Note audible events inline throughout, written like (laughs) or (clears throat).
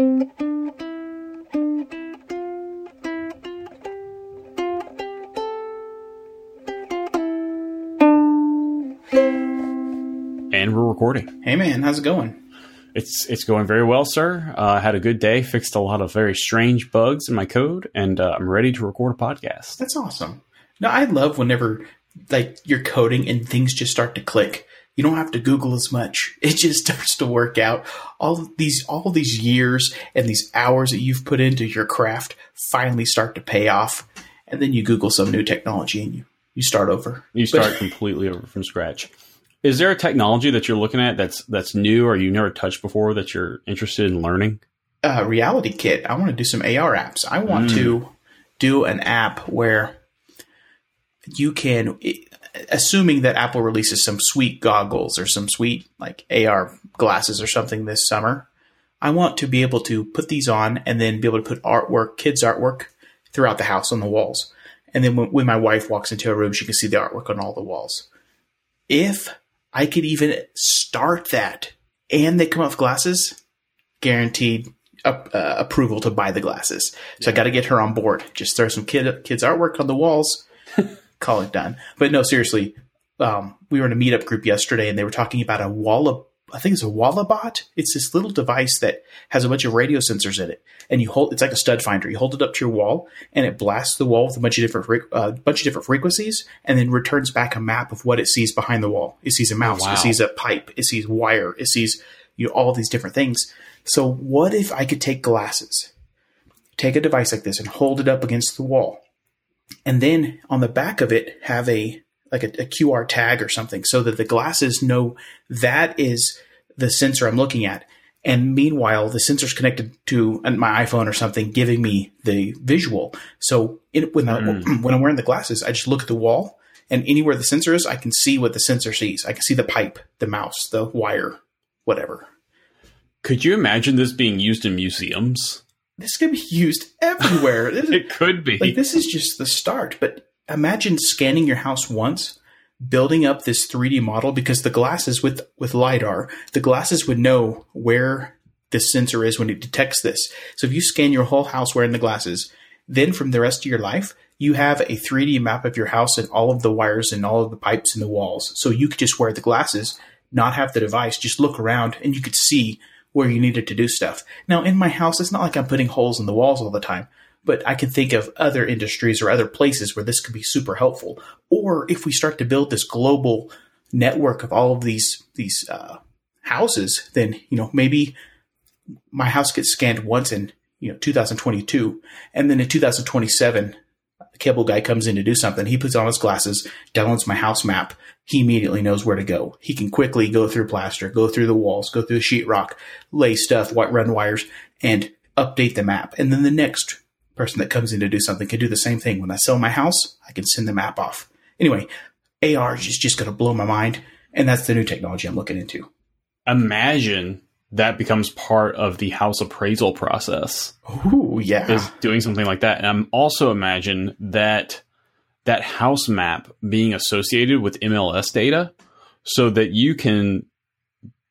And we're recording. Hey man, how's it going? It's it's going very well, sir. Uh, had a good day. Fixed a lot of very strange bugs in my code, and uh, I'm ready to record a podcast. That's awesome. No, I love whenever like you're coding and things just start to click. You don't have to Google as much. (laughs) It just starts to work out. All these all these years and these hours that you've put into your craft finally start to pay off. And then you Google some new technology and you you start over. You start completely over from scratch. Is there a technology that you're looking at that's that's new or you never touched before that you're interested in learning? uh, RealityKit. I want to do some AR apps. I want to do an app where you can, assuming that Apple releases some sweet goggles or some sweet like AR glasses or something this summer. I want to be able to put these on and then be able to put artwork, kids' artwork, throughout the house on the walls. And then when, when my wife walks into a room, she can see the artwork on all the walls. If I could even start that and they come out with glasses, guaranteed uh, uh, approval to buy the glasses. So I got to get her on board. Just throw some kid kids artwork on the walls, (laughs) call it done. But no, seriously, um, we were in a meetup group yesterday and they were talking about a Walla. I think it's a Walabot. It's this little device that has a bunch of radio sensors in it, and you hold. It's like a stud finder. You hold it up to your wall, and it blasts the wall with a bunch of different uh, bunch of different frequencies, and then returns back a map of what it sees behind the wall. It sees a mouse. wow. It sees a pipe. It sees wire. It sees you know all these different things. So what if I could take glasses, take a device like this, and hold it up against the wall, and then on the back of it have a like a, a QR tag or something, so that the glasses know that is the sensor I'm looking at. And meanwhile, the sensor's connected to my iPhone or something, giving me the visual. So in, when I, hmm. (clears throat) when I'm wearing the glasses, I just look at the wall, and anywhere the sensor is, I can see what the sensor sees. I can see the pipe, the mouse, the wire, whatever. Could you imagine this being used in museums? This can be used everywhere. (laughs) This It could be. like this is just the start but imagine scanning your house once building up this 3d model because the glasses with with lidar the glasses would know where the sensor is when it detects this so if you scan your whole house wearing the glasses then from the rest of your life you have a 3d map of your house and all of the wires and all of the pipes and the walls so you could just wear the glasses not have the device just look around and you could see where you needed to do stuff now in my house it's not like i'm putting holes in the walls all the time but I can think of other industries or other places where this could be super helpful. Or if we start to build this global network of all of these these uh, houses, then you know maybe my house gets scanned once in you know 2022, and then in 2027, the cable guy comes in to do something. He puts on his glasses, downloads my house map. He immediately knows where to go. He can quickly go through plaster, go through the walls, go through the sheetrock, lay stuff, run wires, and update the map. And then the next person that comes in to do something can do the same thing. When I sell my house, I can send the map off. Anyway, AR is just going to blow my mind, and that's the new technology I'm looking into. imagine that becomes part of the house appraisal process. Ooh, yeah. is doing something like that. And I'm also imagine that that house map being associated with MLS data so that you can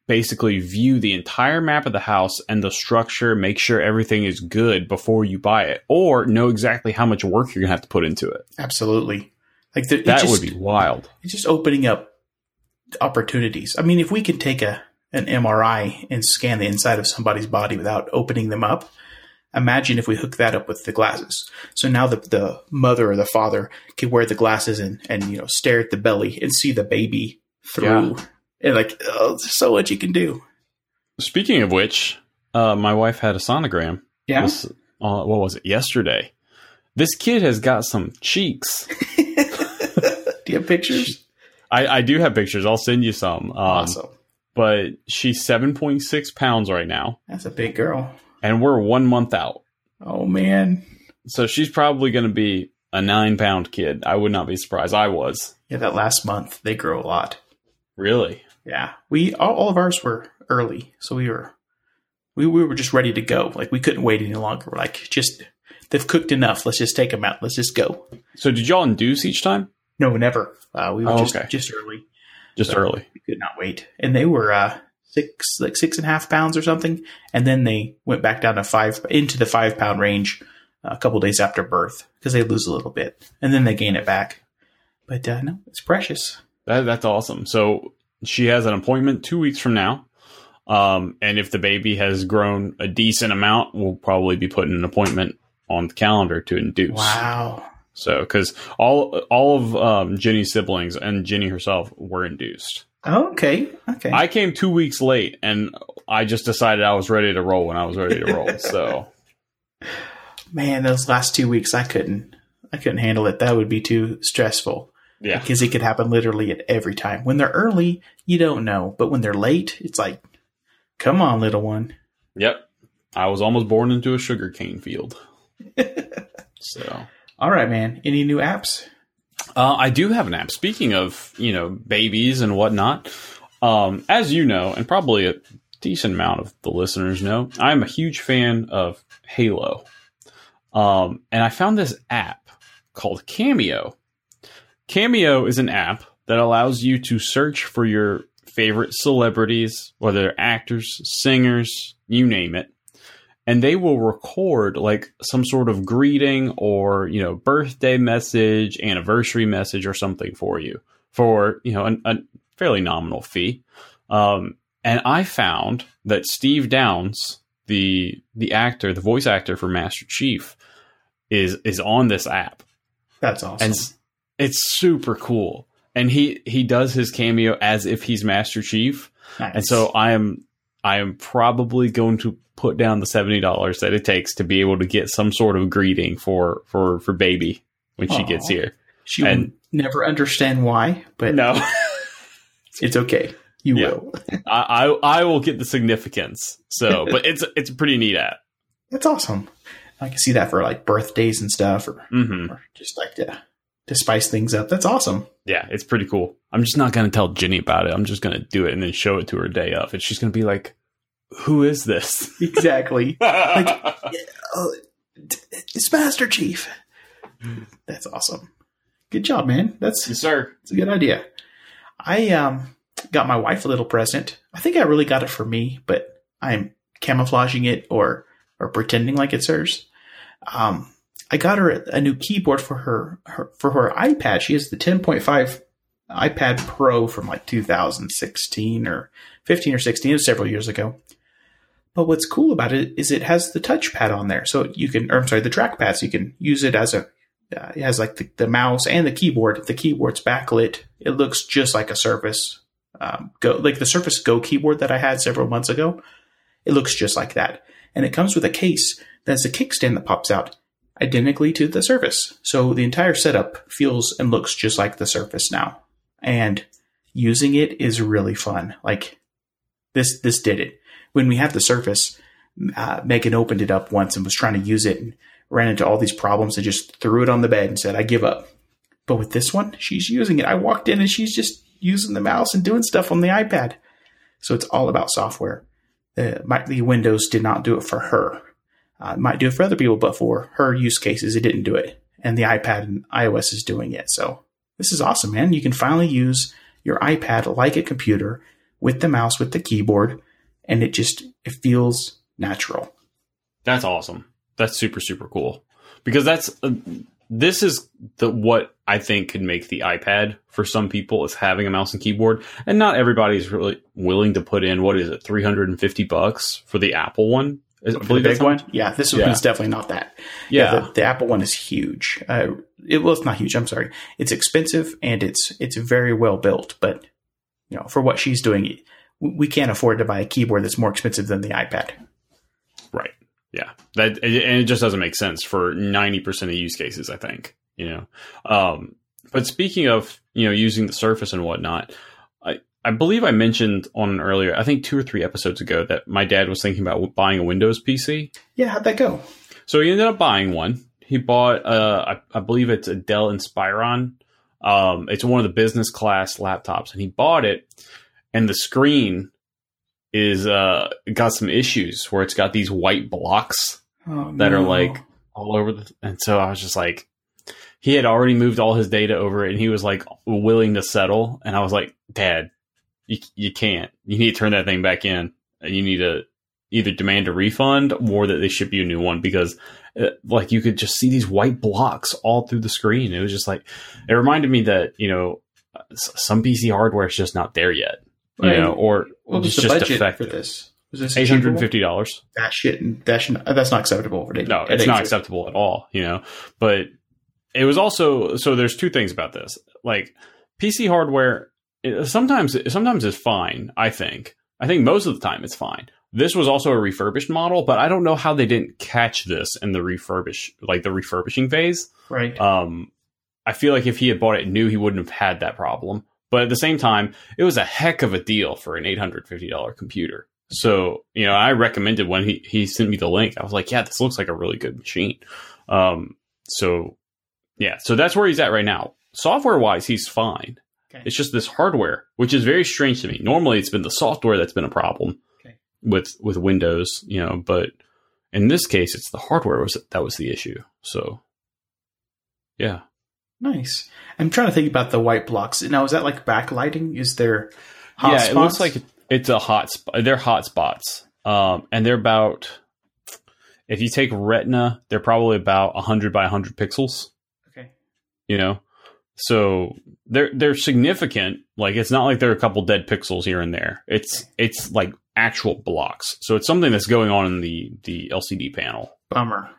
basically view the entire map of the house and the structure, make sure everything is good before you buy it, or know exactly how much work you're gonna have to put into it. Absolutely. Like the, That just, would be wild. it's just opening up opportunities. I mean, if we can take a an MRI and scan the inside of somebody's body without opening them up, imagine if we hook that up with the glasses. So now the the mother or the father can wear the glasses and and you know stare at the belly and see the baby through. And like, oh, there's so much you can do. Speaking of which, uh, my wife had a sonogram. Yeah. This, uh, what was it? Yesterday. This kid has got some cheeks. (laughs) do you have pictures? I, I do have pictures. I'll send you some. Um, awesome. But she's 7.6 pounds right now, That's a big girl. and we're one month out. Oh man. So she's probably going to be a nine pound kid. I would not be surprised. I was. Yeah, that last month they grow a lot. Really? Yeah, we all, all of ours were early, so we were we, we were just ready to go. Like we couldn't wait any longer. We're like, just they've cooked enough. Let's just take them out. Let's just go. So did y'all induce each time? No, never. Uh, we were Oh, just okay. just early. Just So- early. We could not wait, and they were uh, six like six and a half pounds or something, and then they went back down to five into the five pound range a couple days after birth because they lose a little bit and then they gain it back. But uh, no, it's precious. That, that's awesome. So she has an appointment two weeks from now. Um, and if the baby has grown a decent amount, we'll probably be putting an appointment on the calendar to induce. Wow. So, because all all of um, Jenny's siblings and Jenny herself were induced. Okay. Okay. I came two weeks late, and I just decided I was ready to roll when I was ready to roll. (laughs) so, man, those last two weeks, I couldn't, I couldn't handle it. That would be too stressful. yeah, because it could happen literally at every time. When they're early, you don't know, but when they're late, it's like, come on, little one. yep. I was almost born into a sugarcane field. (laughs) so, All right, man. Any new apps? Uh, I do have an app. Speaking of, you know, babies and whatnot, um, as you know, and probably a decent amount of the listeners know, I'm a huge fan of Halo. Um, and I found this app called Cameo. Cameo is an app that allows you to search for your favorite celebrities, whether they're actors, singers, you name it, and they will record like some sort of greeting or you know birthday message anniversary message or something for you for you know an, a fairly nominal fee um, and i found that steve Downes the the actor the voice actor for master chief is is on this app That's awesome. and it's super cool and he he does his cameo as if he's master chief Nice. and so I am I am probably going to put down the seventy dollars that it takes to be able to get some sort of greeting for for for baby when she gets here. she will never understand why, but No, (laughs) it's okay. You Yeah. will. (laughs) I, I I will get the significance. So, (laughs) but it's it's a pretty neat app. That's awesome. I can see that for like birthdays and stuff, or, hmm or just like to to spice things up. That's awesome. Yeah, it's pretty cool. I'm just not gonna tell Jenny about it. I'm just gonna do it and then show it to her day of, and she's gonna be like, "Who is this?" (laughs) Exactly. (laughs) oh, it's Master Chief. That's awesome. Good job, man. That's yes, sir. It's a good idea. I um got my wife a little present. I think I really got it for me, but I'm camouflaging it or or pretending like it's hers. Um, I got her a, new keyboard for her, her for her iPad. She has the 10.5 iPad Pro from like 2016 or 15 or 16. It was several years ago. But what's cool about it is it has the touchpad on there, so you can, or I'm sorry, the trackpad, so you can use it as a uh, it has like the, the mouse and the keyboard. The keyboard's backlit. It looks just like a Surface um, Go, like the Surface Go keyboard that I had several months ago. It looks just like that, and it comes with a case that's a kickstand that pops out identically to the Surface. So the entire setup feels and looks just like the Surface now, and using it is really fun. Like this, this did it. When we had the Surface, uh, Megan opened it up once and was trying to use it and ran into all these problems and just threw it on the bed and said, I give up. But with this one, she's using it. I walked in and she's just using the mouse and doing stuff on the iPad. So it's all about software. The, my, the Windows did not do it for her. Uh, it might do it for other people, but for her use cases, it didn't do it. And the iPad and iOS is doing it. So this is awesome, man. You can finally use your iPad like a computer with the mouse, with the keyboard, and it just it feels natural. That's awesome. That's super super cool because that's uh, this is the what I think could make the iPad for some people is having a mouse and keyboard, and not everybody's really willing to put in what is it three hundred and fifty bucks for the Apple one. I For the big one, yeah, this Yeah. one's definitely not that. Yeah, the, the Apple one is huge. Uh, it well, it's not huge. I'm sorry. It's expensive and it's it's very well built, but you know, for what she's doing, we can't afford to buy a keyboard that's more expensive than the iPad. right. Yeah, that and it just doesn't make sense for ninety percent of use cases. I think you know. Um, but speaking of you know using the Surface and whatnot, I believe I mentioned on an earlier, I think two or three episodes ago, that my dad was thinking about buying a Windows PC. Yeah, how'd that go? So he ended up buying one. He bought, uh, I, I believe it's a Dell Inspiron. Um, it's one of the business class laptops, and he bought it, and the screen is uh got some issues where it's got these white blocks Oh, that are like all over the. And so I was just like, he had already moved all his data over, and he was like willing to settle, and I was like, Dad, you you can't. You need to turn that thing back in, and you need to either demand a refund or that they ship you a new one because uh, like you could just see these white blocks all through the screen. It was just like it reminded me that you know some PC hardware is just not there yet, you know, or What was just, the just budget defective. for this? Was this Eight hundred fifty dollars. That shit. That should, that's not acceptable for No, it's not acceptable at all, you know. But it was also so. There's two things about this. Like PC hardware, it- sometimes sometimes is fine. I think. I think most of the time it's fine. This was also a refurbished model, but I don't know how they didn't catch this in the refurbish, like the refurbishing phase. Right. Um, I feel like if he had bought it new, he wouldn't have had that problem. But at the same time, it was a heck of a deal for an eight hundred fifty dollar computer. So you know, I recommended when he he sent me the link. I was like, yeah, this looks like a really good machine. Um, so yeah, so that's where he's at right now. Software wise, he's fine. Okay. It's just this hardware, which is very strange to me. Normally, it's been the software that's been a problem Okay. with with Windows, you know. But in this case, it's the hardware was that was the issue. So yeah. Nice. I'm trying to think about the white blocks. Now, is that like backlighting? Is there hot yeah, spots? it looks like it's a hot spot. They're hot spots, um, and they're about. If you take Retina, they're probably about 100 by 100 pixels. Okay. You know, so they're they're significant. Like it's not like there are a couple dead pixels here and there. It's it's like actual blocks. So it's something that's going on in the the LCD panel. Bummer.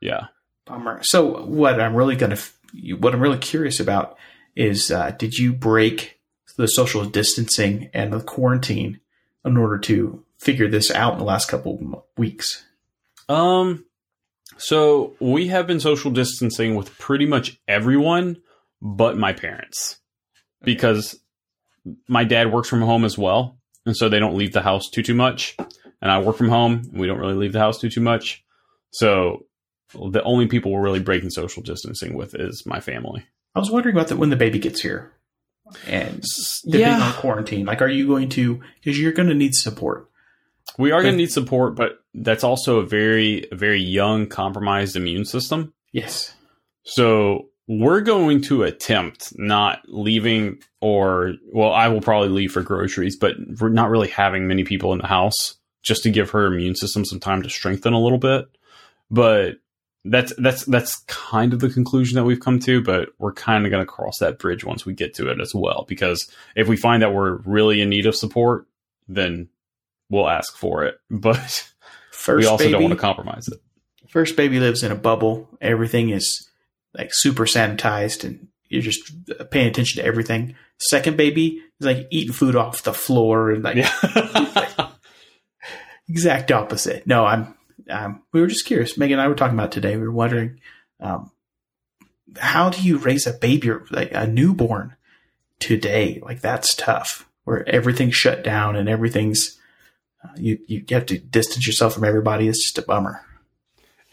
Yeah. Bummer. So, what I'm really going to, what I'm really curious about is, uh, did you break the social distancing and the quarantine in order to figure this out in the last couple of weeks? Um, so we have been social distancing with pretty much everyone but my parents because my dad works from home as well, and so they don't leave the house too too much, and I work from home, and we don't really leave the house too too much. So the only people we're really breaking social distancing with is my family. I was wondering about that when the baby gets here, and depending on quarantine, like, are you going to? Because you're going to need support. we are going to need support, but that's also a very a very young, compromised immune system. Yes. So we're going to attempt not leaving, or well, I will probably leave for groceries, but we're not really having many people in the house just to give her immune system some time to strengthen a little bit. But that's that's that's kind of the conclusion that we've come to. But we're kind of going to cross that bridge once we get to it as well, because if we find that we're really in need of support, then we'll ask for it. (laughs) But First we also baby, don't want to compromise it. first baby lives in a bubble. Everything is like super sanitized and you're just paying attention to everything. Second baby is like eating food off the floor and like Yeah. (laughs) exact opposite. No, I'm, um, we were just curious. Megan and I were talking about today. We were wondering, um, how do you raise a baby or like a newborn today? Like that's tough where everything's shut down and everything's, uh, you, you have to distance yourself from everybody. It's just a bummer.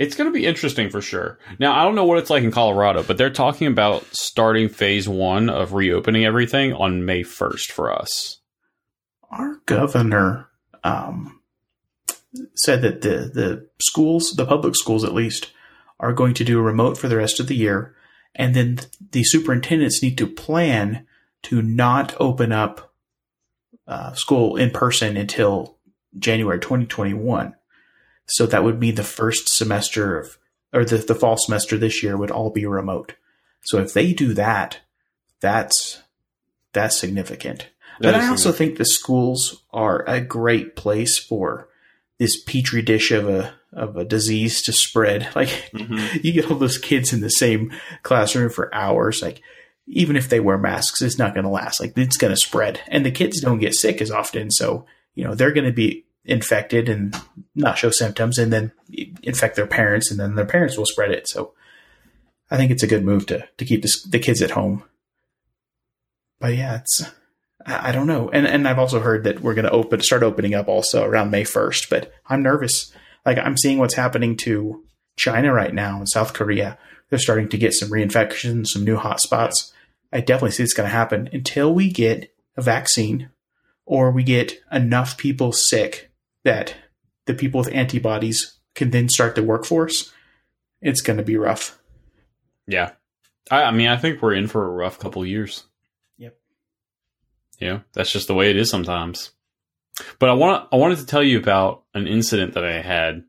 It's going to be interesting for sure. Now, I don't know what it's like in Colorado, but they're talking about starting phase one of reopening everything on May 1st for us. our governor um, said that the the schools, the public schools at least, are going to do a remote for the rest of the year, and then the superintendents need to plan to not open up uh, school in person until January 2021. So that would mean the first semester of or the, the fall semester this year would all be remote. So if they do that, that's that's significant. But I also think the schools are a great place for this petri dish of a of a disease to spread. (laughs) Like Mhm. you get all those kids in the same classroom for hours. Like even if they wear masks, it's not going to last. Like it's going to spread, and the kids don't get sick as often. So you know they're going to be infected and not show symptoms, and then infect their parents, and then their parents will spread it. So I think it's a good move to to keep the, the kids at home. But yeah, it's I I don't know. And and I've also heard that we're going to open start opening up also around May 1st, but I'm nervous. Like I'm seeing what's happening to China right now and South Korea. They're starting to get some reinfections, some new hotspots. I definitely see it's going to happen until we get a vaccine or we get enough people sick that the people with antibodies can then start the workforce. It's going to be rough. Yeah. I, I mean, I think we're in for a rough couple years. Yep. Yeah, that's just the way it is sometimes. But I want I wanted to tell you about an incident that I had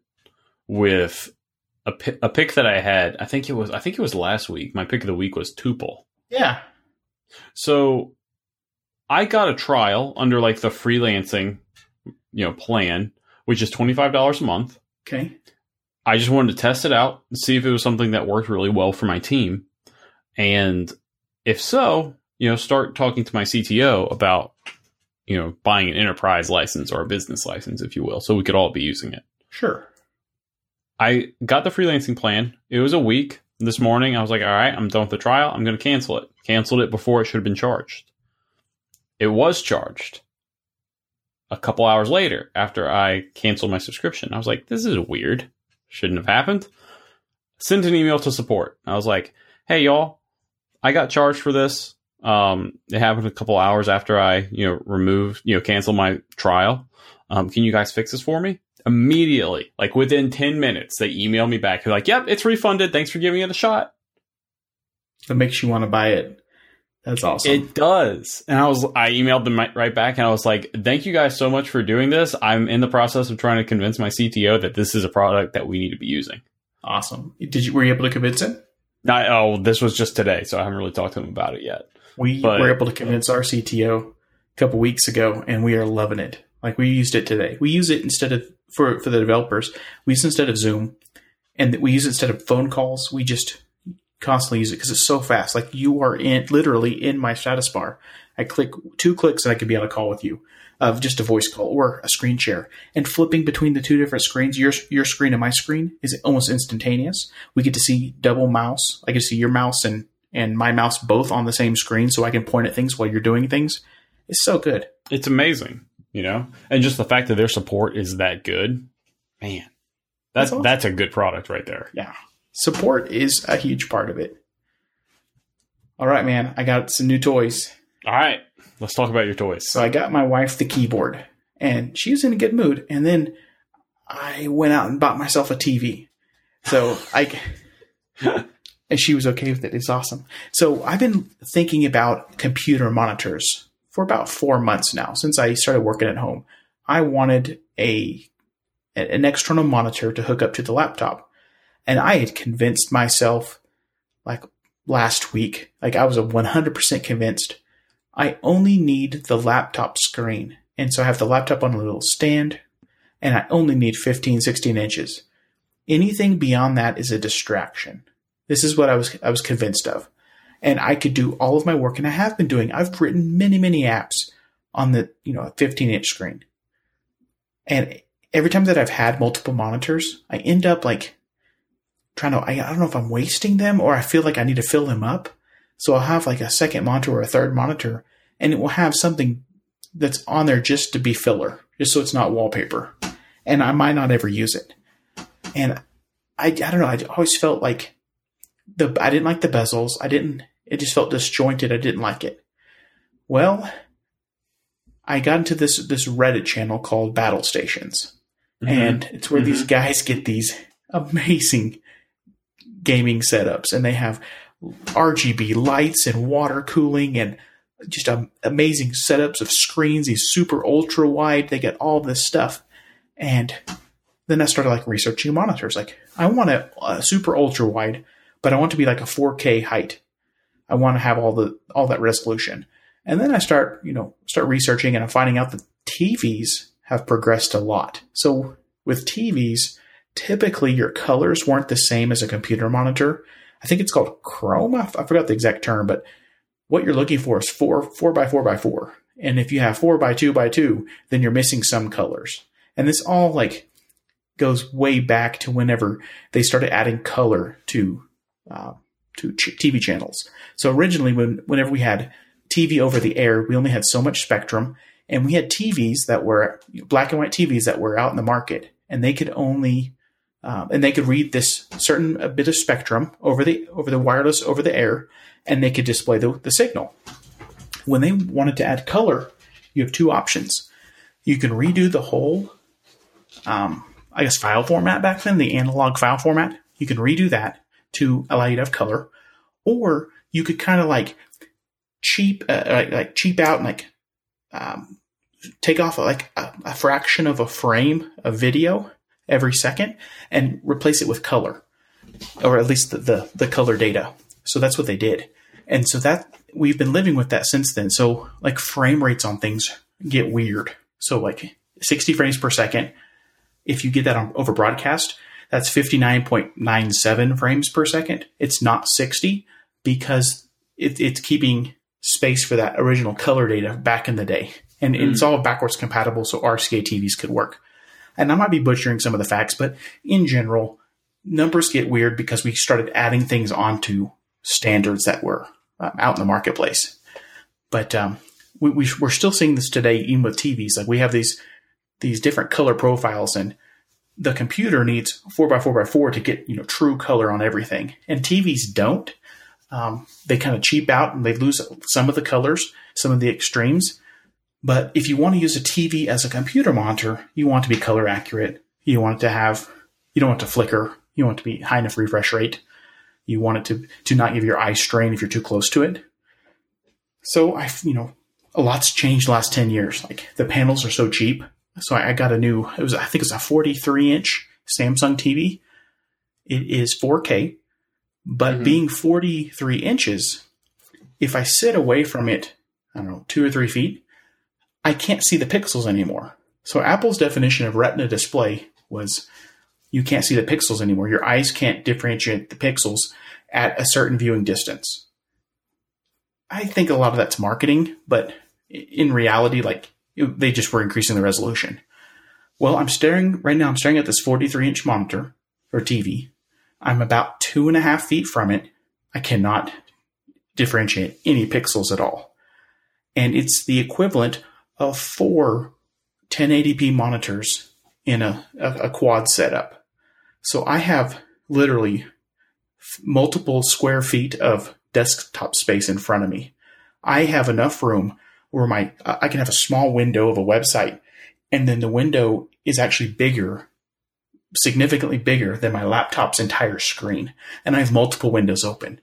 with a, a pick that I had. I think it was I think it was last week. My pick of the week was Tuple. Yeah. So I got a trial under like the freelancing, you know, plan, which is twenty five dollars a month. Okay. I just wanted to test it out and see if it was something that worked really well for my team. And if so, you know, start talking to my CTO about, you know, buying an enterprise license or a business license, if you will, so we could all be using it. Sure. I got the freelancing plan. It was a week. This morning, I was like, all right, I'm done with the trial. I'm going to cancel it. Canceled it before it should have been charged. It was charged a couple hours later after I canceled my subscription. I was like, this is weird. Shouldn't have happened. Sent an email to support. I was like, hey, y'all, I got charged for this. Um, it happened a couple hours after I, you know, removed, you know, canceled my trial. Um, can you guys fix this for me? Immediately, like within 10 minutes, they email me back. They're like, yep, it's refunded. Thanks for giving it a shot. That makes you want to buy it. That's awesome. It does. And I was, I emailed them right back and I was like, thank you guys so much for doing this. I'm in the process of trying to convince my CTO that this is a product that we need to be using. awesome. Did you were you able to convince him? I, oh, this was just today, so I haven't really talked to him about it yet. We But- were able to convince our CTO a couple weeks ago, and we are loving it. Like we used it today. We use it instead of for for the developers. We use it instead of Zoom, and we use it instead of phone calls. We just constantly use it because it's so fast. Like you are in literally in my status bar. I click two clicks and I can be on a call with you of just a voice call or a screen share. And flipping between the two different screens, your your screen and my screen is almost instantaneous. We get to see double mouse. I get to see your mouse and and my mouse both on the same screen so I can point at things while you're doing things. It's so good. It's amazing, you know? And just the fact that their support is that good, man, that's, That's awesome. that's a good product right there. Yeah. Support is a huge part of it. All right, man. I got some new toys. All right, let's talk about your toys. So I got my wife the keyboard, and she was in a good mood. And then I went out and bought myself a TV. So I, (laughs) and she was okay with it. It's awesome. So I've been thinking about computer monitors for about four months now since I started working at home. I wanted a an external monitor to hook up to the laptop, and I had convinced myself, like last week, like I was a 100% convinced I only need the laptop screen. And so I have the laptop on a little stand and I only need 15, 16 inches. Anything beyond that is a distraction. This is what I was, I was convinced of. And I could do all of my work and I have been doing, I've written many, many apps on the, you know, 15 inch screen. And every time that I've had multiple monitors, I end up like trying to, I, I don't know if I'm wasting them or I feel like I need to fill them up. So I'll have like a second monitor or a third monitor, and it will have something that's on there just to be filler, just so it's not wallpaper. And I might not ever use it. And I, I don't know. I always felt like the I didn't like the bezels. I didn't. It just felt disjointed. I didn't like it. Well, I got into this this Reddit channel called Battle Stations, Mhm. and it's where these guys get these amazing gaming setups, and they have RGB lights and water cooling and just um, amazing setups of screens. These super ultra wide. They get all this stuff, and then I started like researching monitors. Like I want a, a super ultra wide, but I want to be like a 4K height. I want to have all the all that resolution. And then I start, you know, start researching and I'm finding out that TVs have progressed a lot. So with TVs, typically your colors weren't the same as a computer monitor. I think it's called chroma. I forgot the exact term, but what you're looking for is four four by four by four. And if you have four by two by two, then you're missing some colors. And this all like goes way back to whenever they started adding color to uh, to ch- TV channels. So originally, when whenever we had TV over the air, we only had so much spectrum, and we had TVs that were black and white TVs that were out in the market, and they could only um, and they could read this certain bit of spectrum over the over the wireless over the air, and they could display the, the signal. When they wanted to add color, you have two options. You can redo the whole, um, I guess, file format back then, the analog file format. You can redo that to allow you to have color, or you could kind of like cheap, uh, like, like cheap out and like um, take off like a, a fraction of a frame of video every second and replace it with color, or at least the, the, the color data. So that's what they did. And so that we've been living with that since then. So like frame rates on things get weird. So like 60 frames per second, if you get that on over broadcast, that's 59.97 frames per second. It's not 60 because it, it's keeping space for that original color data back in the day. And mm. it's all backwards compatible, so RCA TVs could work. And I might be butchering some of the facts, but in general, numbers get weird because we started adding things onto standards that were uh, out in the marketplace. But um, we, we, are still seeing this today, even with TVs. Like we have these these different color profiles, and the computer needs four by four by four to get you know true color on everything, and TVs don't. Um, they kind of cheap out and they lose some of the colors, some of the extremes. But if you want to use a TV as a computer monitor, you want to be color accurate. You want it to have, you don't want to flicker. You want it to be high enough refresh rate. You want it to, to not give your eye strain if you're too close to it. So I, you know, a lot's changed the last 10 years. Like the panels are so cheap. So I, I got a new, it was, I think it's a 43 inch Samsung TV. It is 4K, but mm-hmm. being 43 inches, if I sit away from it, I don't know, two or three feet, I can't see the pixels anymore. So Apple's definition of retina display was you can't see the pixels anymore. Your eyes can't differentiate the pixels at a certain viewing distance. I think a lot of that's marketing, but in reality, like they just were increasing the resolution. Well, I'm staring right now. I'm staring at this 43 inch monitor or TV. I'm about two and a half feet from it. I cannot differentiate any pixels at all. And it's the equivalent of four 1080p monitors in a, a, a quad setup. So I have literally multiple square feet of desktop space in front of me. I have enough room where my I can have a small window of a website, and then the window is actually bigger, significantly bigger than my laptop's entire screen, and I have multiple windows open.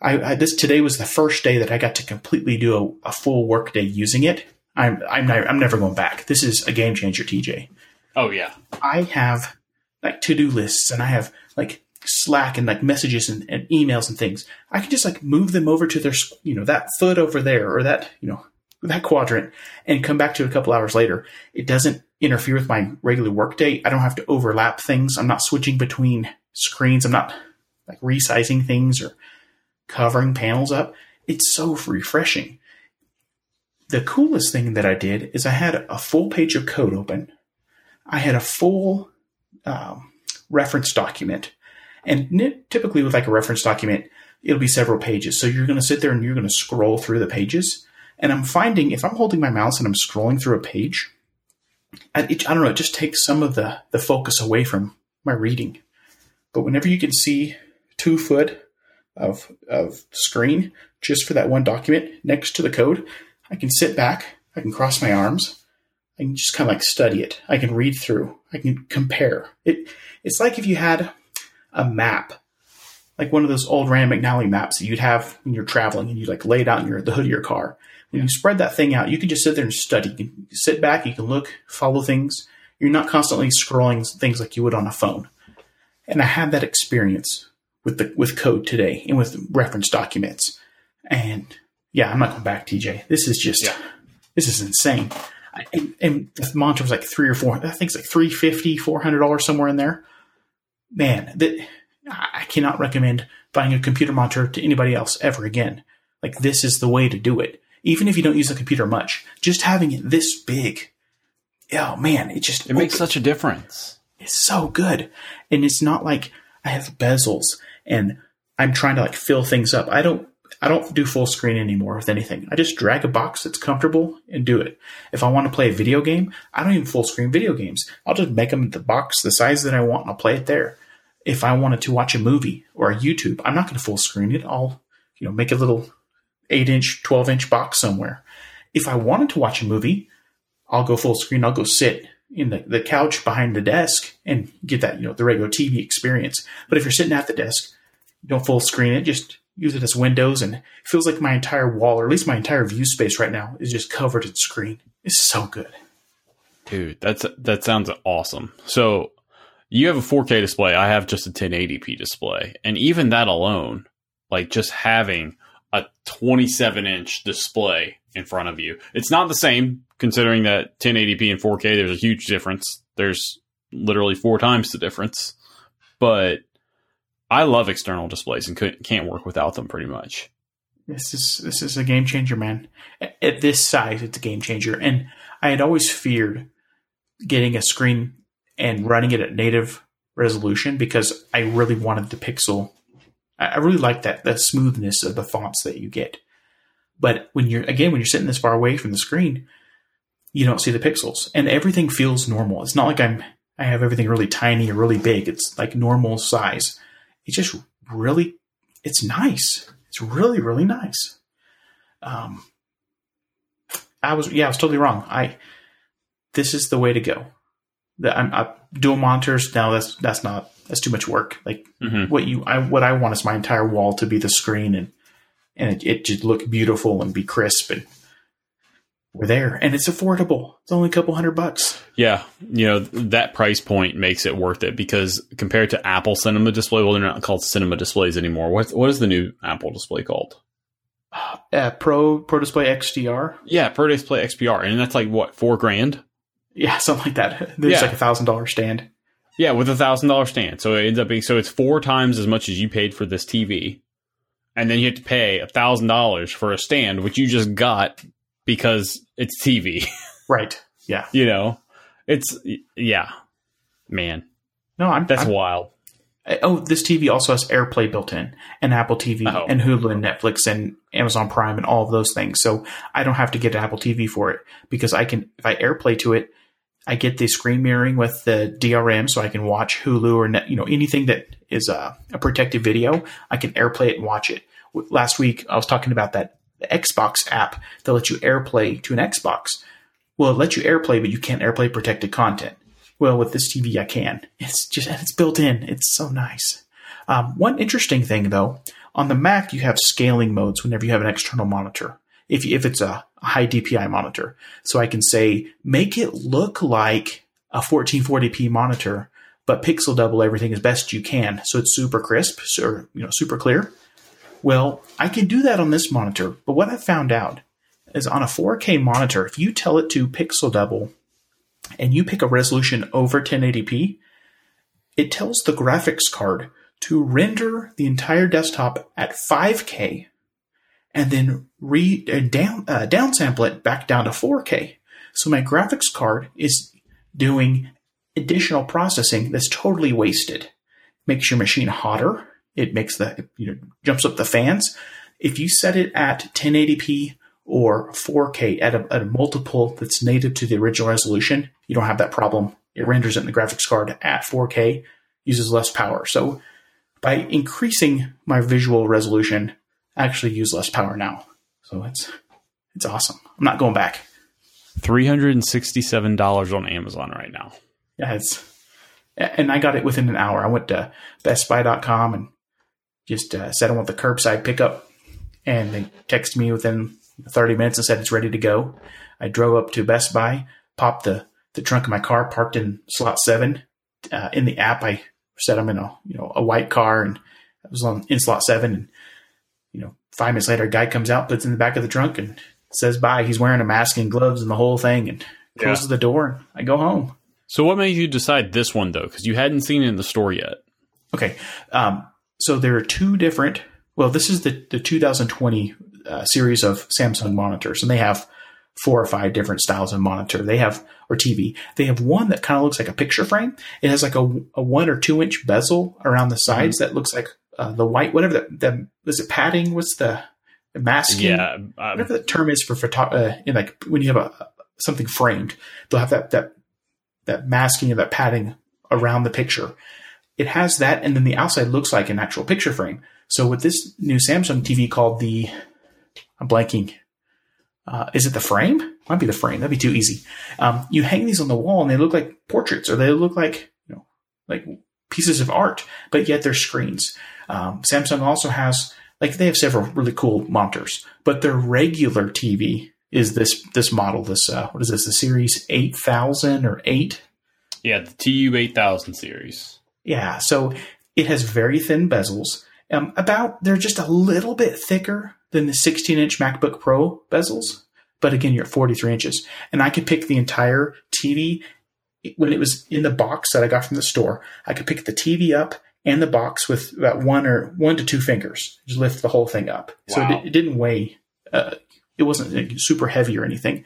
I, I this today was the first day that I got to completely do a, a full workday using it. I'm I'm not, I'm never going back. This is a game changer, TJ. Oh yeah, I have like to do lists, and I have like Slack and like messages and, and, emails and things. I can just like move them over to their, you know, that foot over there or that, you know, that quadrant and come back to a couple hours later. It doesn't interfere with my regular workday. I don't have to overlap things. I'm not switching between screens. I'm not like resizing things or covering panels up. It's so refreshing. The coolest thing that I did is I had a full page of code open. I had a full um, reference document. And typically with like a reference document, it'll be several pages. So you're going to sit there and you're going to scroll through the pages. And I'm finding if I'm holding my mouse and I'm scrolling through a page, I, it, I don't know, it just takes some of the, the focus away from my reading. But whenever you can see two foot of, of screen just for that one document next to the code, I can sit back, I can cross my arms, I can just kind of like study it. I can read through, I can compare. It it's like if you had a map like one of those old Rand McNally maps that you'd have when you're traveling and you like lay it out in your the hood of your car. When you spread that thing out, you can just sit there and study. You can sit back, you can look, follow things. You're not constantly scrolling things like you would on a phone. And I had that experience with the with code today and with reference documents. And yeah, I'm not going back, TJ. This is just yeah. this is insane. And, and the monitor was like three or four. I think it's like 350 $400 somewhere in there. Man, that I cannot recommend buying a computer monitor to anybody else ever again. Like this is the way to do it. Even if you don't use the computer much, just having it this big, oh man, it just it makes such a difference. It's so good, and it's not like I have bezels and I'm trying to like fill things up. I don't. I don't do full screen anymore with anything. I just drag a box that's comfortable and do it. If I want to play a video game, I don't even full screen video games. I'll just make them the box the size that I want and I'll play it there if I wanted to watch a movie or a YouTube, I'm not going to full screen it. I'll, you know, make a little eight inch, 12 inch box somewhere. If I wanted to watch a movie, I'll go full screen. I'll go sit in the, the couch behind the desk and get that, you know, the regular TV experience. But if you're sitting at the desk, don't full screen it. Just use it as windows, and feels like my entire wall, or at least my entire view space right now, is just covered in screen. It's so good. Dude, that's that sounds awesome. So you have a 4K display. I have just a 1080p display, and even that alone, like just having a 27 inch display in front of you, it's not the same. Considering that 1080p and 4K, there's a huge difference. There's literally four times the difference, but I love external displays and can't work without them pretty much. This is this is a game changer, man. At this size, it's a game changer. And I had always feared getting a screen and running it at native resolution because I really wanted the pixel. I really like that that smoothness of the fonts that you get. But when you're again when you're sitting this far away from the screen, you don't see the pixels, and everything feels normal. It's not like I'm I have everything really tiny or really big. It's like normal size. It's just really it's nice. It's really really nice. Um, I was yeah I was totally wrong. I this is the way to go. That I'm I, dual monitors now. That's that's not that's too much work. Like mm-hmm. what you I what I want is my entire wall to be the screen and and it, it just look beautiful and be crisp and we're there and it's affordable. It's only a couple hundred bucks. Yeah, you know that price point makes it worth it because compared to Apple Cinema Display, well, they're not called Cinema Displays anymore. What what is the new Apple display called? Uh, Pro Pro Display XDR. Yeah, Pro Display XDR, and that's like what four grand. Yeah, (laughs) something like that. There's yeah. like a thousand dollar stand. Yeah, with a thousand dollar stand. So it ends up being so it's four times as much as you paid for this TV. And then you have to pay a thousand dollars for a stand, which you just got because it's TV. Right. Yeah. (laughs) you know? It's yeah. Man. No, I'm that's I'm, wild. Oh, this TV also has AirPlay built in, and Apple TV, oh. and Hulu, and Netflix, and Amazon Prime, and all of those things. So I don't have to get Apple TV for it because I can, if I AirPlay to it, I get the screen mirroring with the DRM, so I can watch Hulu or net, you know anything that is a, a protected video. I can AirPlay it and watch it. Last week I was talking about that Xbox app that lets you AirPlay to an Xbox. Well, it lets you AirPlay, but you can't AirPlay protected content. Well, with this TV, I can. It's just it's built in. It's so nice. Um, one interesting thing though, on the Mac you have scaling modes whenever you have an external monitor if, if it's a, high DPI monitor. So I can say, make it look like a 1440p monitor, but pixel double everything as best you can. So it's super crisp or, you know, super clear. Well, I can do that on this monitor, but what I found out is on a 4K monitor, if you tell it to pixel double and you pick a resolution over 1080p, it tells the graphics card to render the entire desktop at 5K and then re uh, down uh, downsample it back down to 4K. So my graphics card is doing additional processing that's totally wasted. Makes your machine hotter. It makes the you know jumps up the fans. If you set it at 1080p or 4K at a, at a multiple that's native to the original resolution, you don't have that problem. It renders it in the graphics card at 4K, uses less power. So by increasing my visual resolution, actually use less power now. So it's it's awesome. I'm not going back. Three hundred and sixty-seven dollars on Amazon right now. Yeah, it's and I got it within an hour. I went to BestBuy.com and just uh, said I want the curbside pickup, and they texted me within 30 minutes and said it's ready to go. I drove up to Best Buy, popped the the trunk of my car, parked in slot seven. Uh, in the app, I said I'm in a you know a white car, and I was on in slot seven, and you know, five minutes later, a guy comes out, puts in the back of the trunk, and says bye. He's wearing a mask and gloves and the whole thing, and closes yeah. the door. And I go home. So, what made you decide this one though? Because you hadn't seen it in the store yet. Okay, um, so there are two different. Well, this is the the 2020 uh, series of Samsung monitors, and they have four or five different styles of monitor. They have or TV. They have one that kind of looks like a picture frame. It has like a, a one or two inch bezel around the sides mm-hmm. that looks like uh, the white, whatever the, the is it padding? What's the, masking? Yeah, um, whatever the term is for photo, uh, in like when you have a something framed, they'll have that that that masking and that padding around the picture. It has that, and then the outside looks like an actual picture frame. So with this new Samsung TV called the, I'm blanking. Uh, is it the frame? Might be the frame. That'd be too easy. Um, you hang these on the wall, and they look like portraits, or they look like you know, like pieces of art, but yet they're screens. Um, Samsung also has like they have several really cool monitors, but their regular TV is this this model. This uh, what is this? The Series eight thousand or eight? Yeah, the TU eight thousand series. Yeah, so it has very thin bezels. Um, about they're just a little bit thicker than the 16 inch MacBook Pro bezels, but again, you're at 43 inches, and I could pick the entire TV when it was in the box that I got from the store. I could pick the TV up and the box with about one or one to two fingers. Just lift the whole thing up, so it, it didn't weigh. Uh, it wasn't like, super heavy or anything.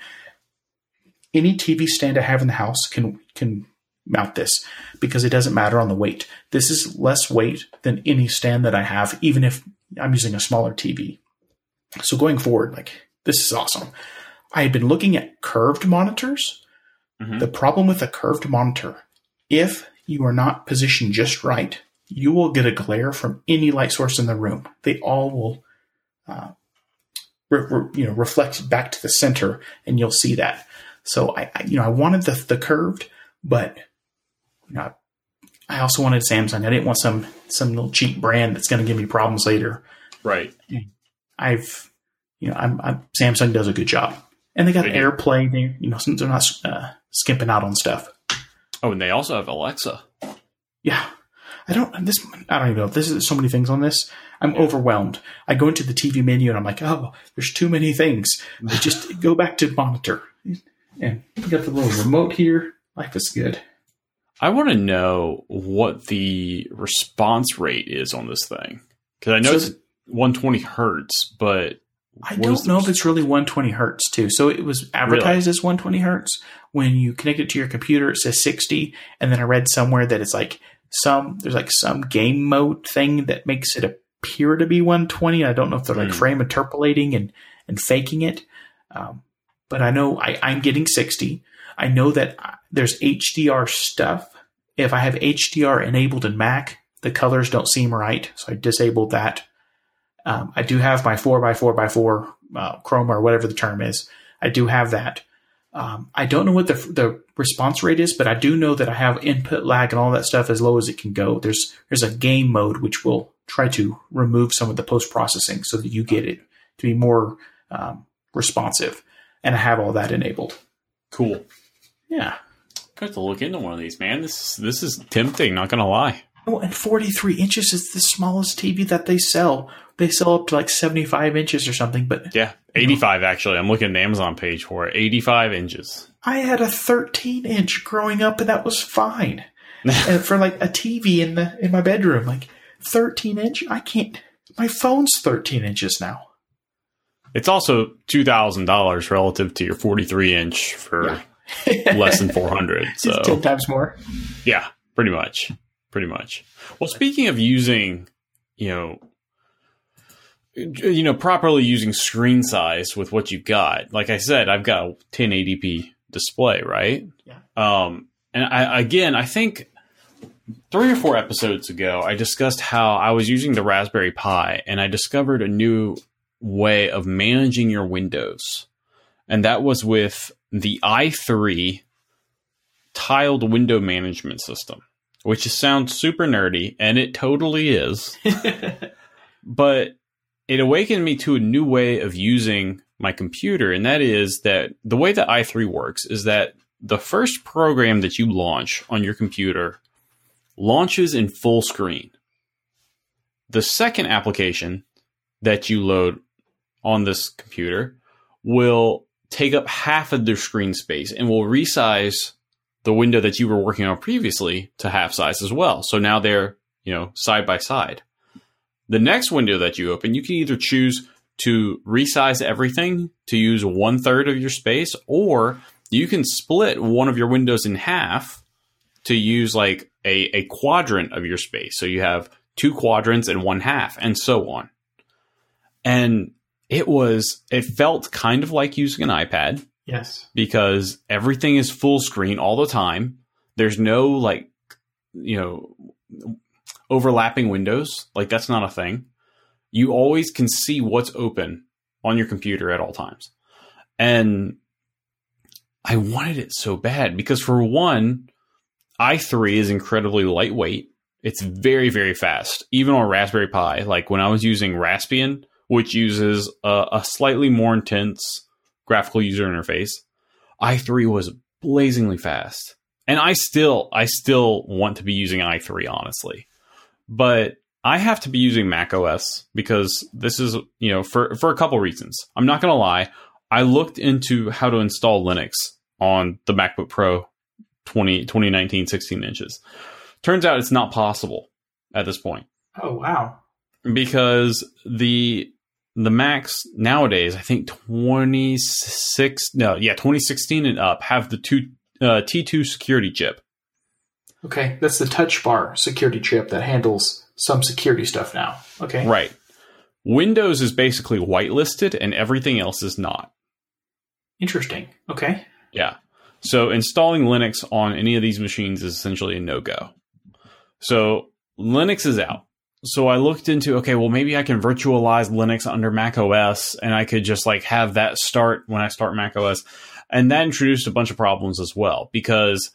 Any TV stand I have in the house can can mount this because it doesn't matter on the weight. This is less weight than any stand that I have, even if I'm using a smaller TV. So going forward, like this is awesome. I had been looking at curved monitors. Mhm. The problem with a curved monitor, if you are not positioned just right, you will get a glare from any light source in the room. They all will, uh, re- re- you know, reflect back to the center, and you'll see that. So I, I you know, I wanted the the curved, but you I also wanted Samsung. I didn't want some some little cheap brand that's going to give me problems later. Right. I've, you know, I'm, I'm Samsung does a good job, and they got They. AirPlay. They, you know, they're not uh, skimping out on stuff. Oh, and they also have Alexa. Yeah, I don't. This I don't even know. This is so many things on this. I'm overwhelmed. I go into the TV menu and I'm like, oh, there's too many things. I just (laughs) go back to monitor, and we got the little remote here. Life is good. I want to know what the response rate is on this thing because I know So- it's 120 hertz, but I don't know if it's really 120 hertz too. So it was advertised as 120 hertz. When you connect it to your computer, it says 60. And then I read somewhere that it's like some there's like some game mode thing that makes it appear to be 120. I don't know if they're like Hmm. frame interpolating and and faking it. Um, but I know I, I'm getting 60. I know that uh, there's HDR stuff. If I have HDR enabled in Mac, the colors don't seem right, so I disabled that. Um, I do have my four x four x four uh, chroma or whatever the term is. I do have that. Um, I don't know what the the response rate is, but I do know that I have input lag and all that stuff as low as it can go. There's there's a game mode which will try to remove some of the post processing so that you get it to be more um, responsive, and I have all that enabled. cool. Yeah. I have to look into one of these, man. This this is tempting. Not gonna lie. Oh, and 43 inches is the smallest TV that they sell. They sell up to like 75 inches or something, but Yeah, 85 actually. I'm looking at the Amazon page for it. 85 inches. I had a 13 inch growing up, and that was fine. (laughs) and for like a TV in the in my bedroom, like 13 inch, I can't. My phone's 13 inches now. It's also two thousand dollars relative to your 43 inch for less than (laughs) 400. It's So 10 times more. Yeah, pretty much. Pretty much. Well, speaking of using, you know, you know, properly using screen size with what you've got. Like I said, I've got a 1080p display, right? Yeah. Um, and I, again, I think three or four episodes ago, I discussed how I was using the Raspberry Pi and I discovered a new way of managing your windows. And that was with the i3 tiled window management system, which sounds super nerdy, and it totally is. (laughs) but it awakened me to a new way of using my computer, and that is that the way that i3 works is that the first program that you launch on your computer launches in full screen. The second application that you load on this computer will take up half of their screen space and will resize the window that you were working on previously to half size as well. So now they're, you know, side by side. The next window that you open, you can either choose to resize everything to use one third of your space, or you can split one of your windows in half to use like a, a quadrant of your space. So you have two quadrants and one half, and so on. And it was, it felt kind of like using an iPad yes. because everything is full screen all the time. There's no like, you know, overlapping windows. Like that's not a thing. You always can see what's open on your computer at all times. And I wanted it so bad because for one, i3 is incredibly lightweight It's very, very fast. Even on Raspberry Pi, like when I was using Raspbian, which uses a, a slightly more intense graphical user interface, i3 was blazingly fast. And I still, I still want to be using i3, honestly. But I have to be using Mac OS because this is, you know, for, for a couple reasons. I'm not going to lie. I looked into how to install Linux on the MacBook Pro 20, 2019 16 inches. Turns out it's not possible at this point. Oh, wow. Because the the Macs nowadays, I think 26 no, yeah, 2016 and up have the two uh, T2 security chip. Okay, that's the touch bar security chip that handles some security stuff now. Okay. Right. Windows is basically whitelisted and everything else is not. Interesting. Okay. Yeah. So installing Linux on any of these machines is essentially a no go. So Linux is out. So I looked into okay, well maybe I can virtualize Linux under Mac OS and I could just like have that start when I start Mac OS. And that introduced a bunch of problems as well because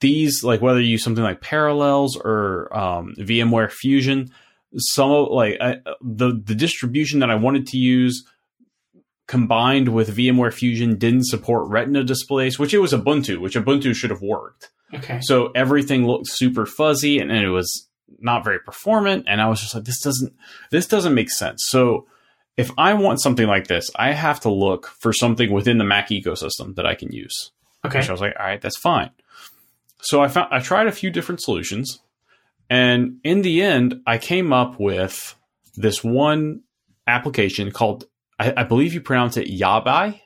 these like whether you use something like Parallels or um, VMware Fusion, some of like I, the the distribution that I wanted to use combined with VMware Fusion didn't support Retina displays, which it was Ubuntu, which Ubuntu should have worked. Okay. So everything looked super fuzzy and, and it was not very performant. And I was just like, this doesn't this doesn't make sense. So if I want something like this, I have to look for something within the Mac ecosystem that I can use. Okay. Which I was like, all right, that's fine. So I found I tried a few different solutions, and in the end, I came up with this one application called I, I believe you pronounce it Yabai,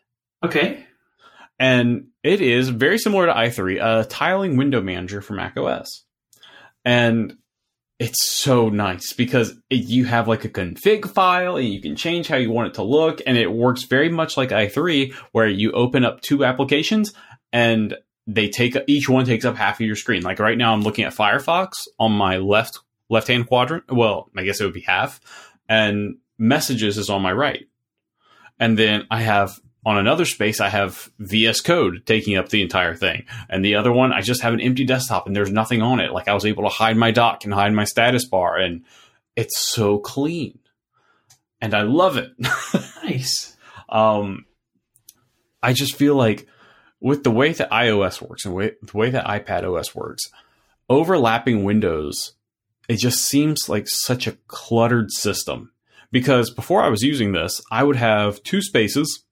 Okay. and it is very similar to i3, a tiling window manager for Mac OS, and it's so nice because you have like a config file and you can change how you want it to look, and it works very much like i3, where you open up two applications and they take each one takes up half of your screen. Like right now, I'm looking at Firefox on my left left hand quadrant. Well, I guess it would be half, and Messages is on my right. And then I have on another space, I have VS Code taking up the entire thing, and the other one, I just have an empty desktop and there's nothing on it. Like I was able to hide my dock and hide my status bar, and it's so clean, and I love it. (laughs) Nice. um, I just feel like with the way that iOS works and way, the way that iPad OS works, overlapping windows, it just seems like such a cluttered system. Because before I was using this, I would have two spaces,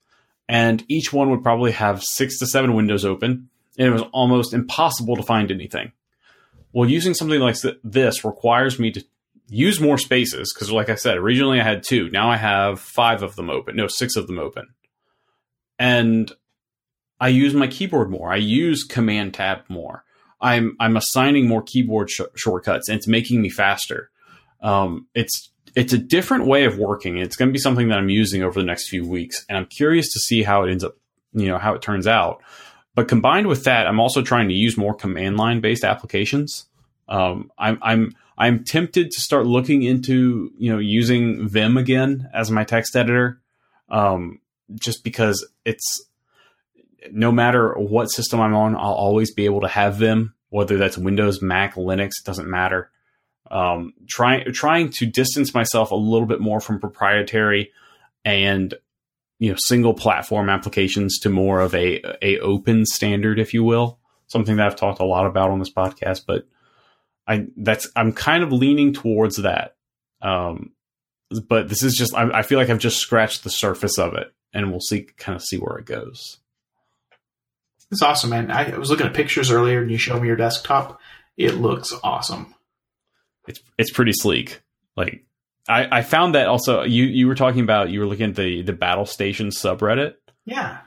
and each one would probably have six to seven windows open, and it was almost impossible to find anything. Well, using something like this requires me to use more spaces because, like I said, originally I had two. Now I have five of them open. No, six of them open. And I use my keyboard more. I use Command Tab more. I'm I'm assigning more keyboard sh- shortcuts, and it's making me faster. Um, it's it's a different way of working. It's going to be something that I'm using over the next few weeks, and I'm curious to see how it ends up. You know how it turns out. But combined with that, I'm also trying to use more command line based applications. Um, I'm I'm I'm tempted to start looking into you know using Vim again as my text editor, um, just because it's no matter what system I'm on, I'll always be able to have Vim, whether that's Windows, Mac, Linux, it doesn't matter. Um, trying trying to distance myself a little bit more from proprietary and you know single platform applications to more of a a open standard, if you will. Something that I've talked a lot about on this podcast, but I that's I'm kind of leaning towards that. Um, but this is just I, I feel like I've just scratched the surface of it, and we'll see kind of see where it goes. It's awesome, man. I was looking at pictures earlier and you showed me your desktop. It looks awesome. It's it's pretty sleek. Like I, I found that also you you were talking about you were looking at the the battle station subreddit. Yeah.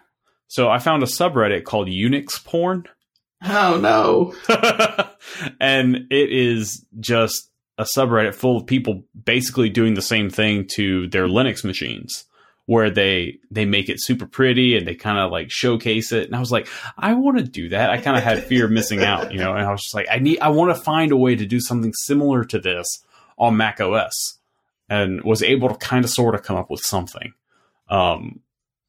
So I found a subreddit called Unix porn. Oh no. (laughs) and it is just a subreddit full of people basically doing the same thing to their Linux machines where they they make it super pretty and they kind of like showcase it and i was like i want to do that i kind of had fear of missing out you know and i was just like i need i want to find a way to do something similar to this on mac os and was able to kind of sort of come up with something um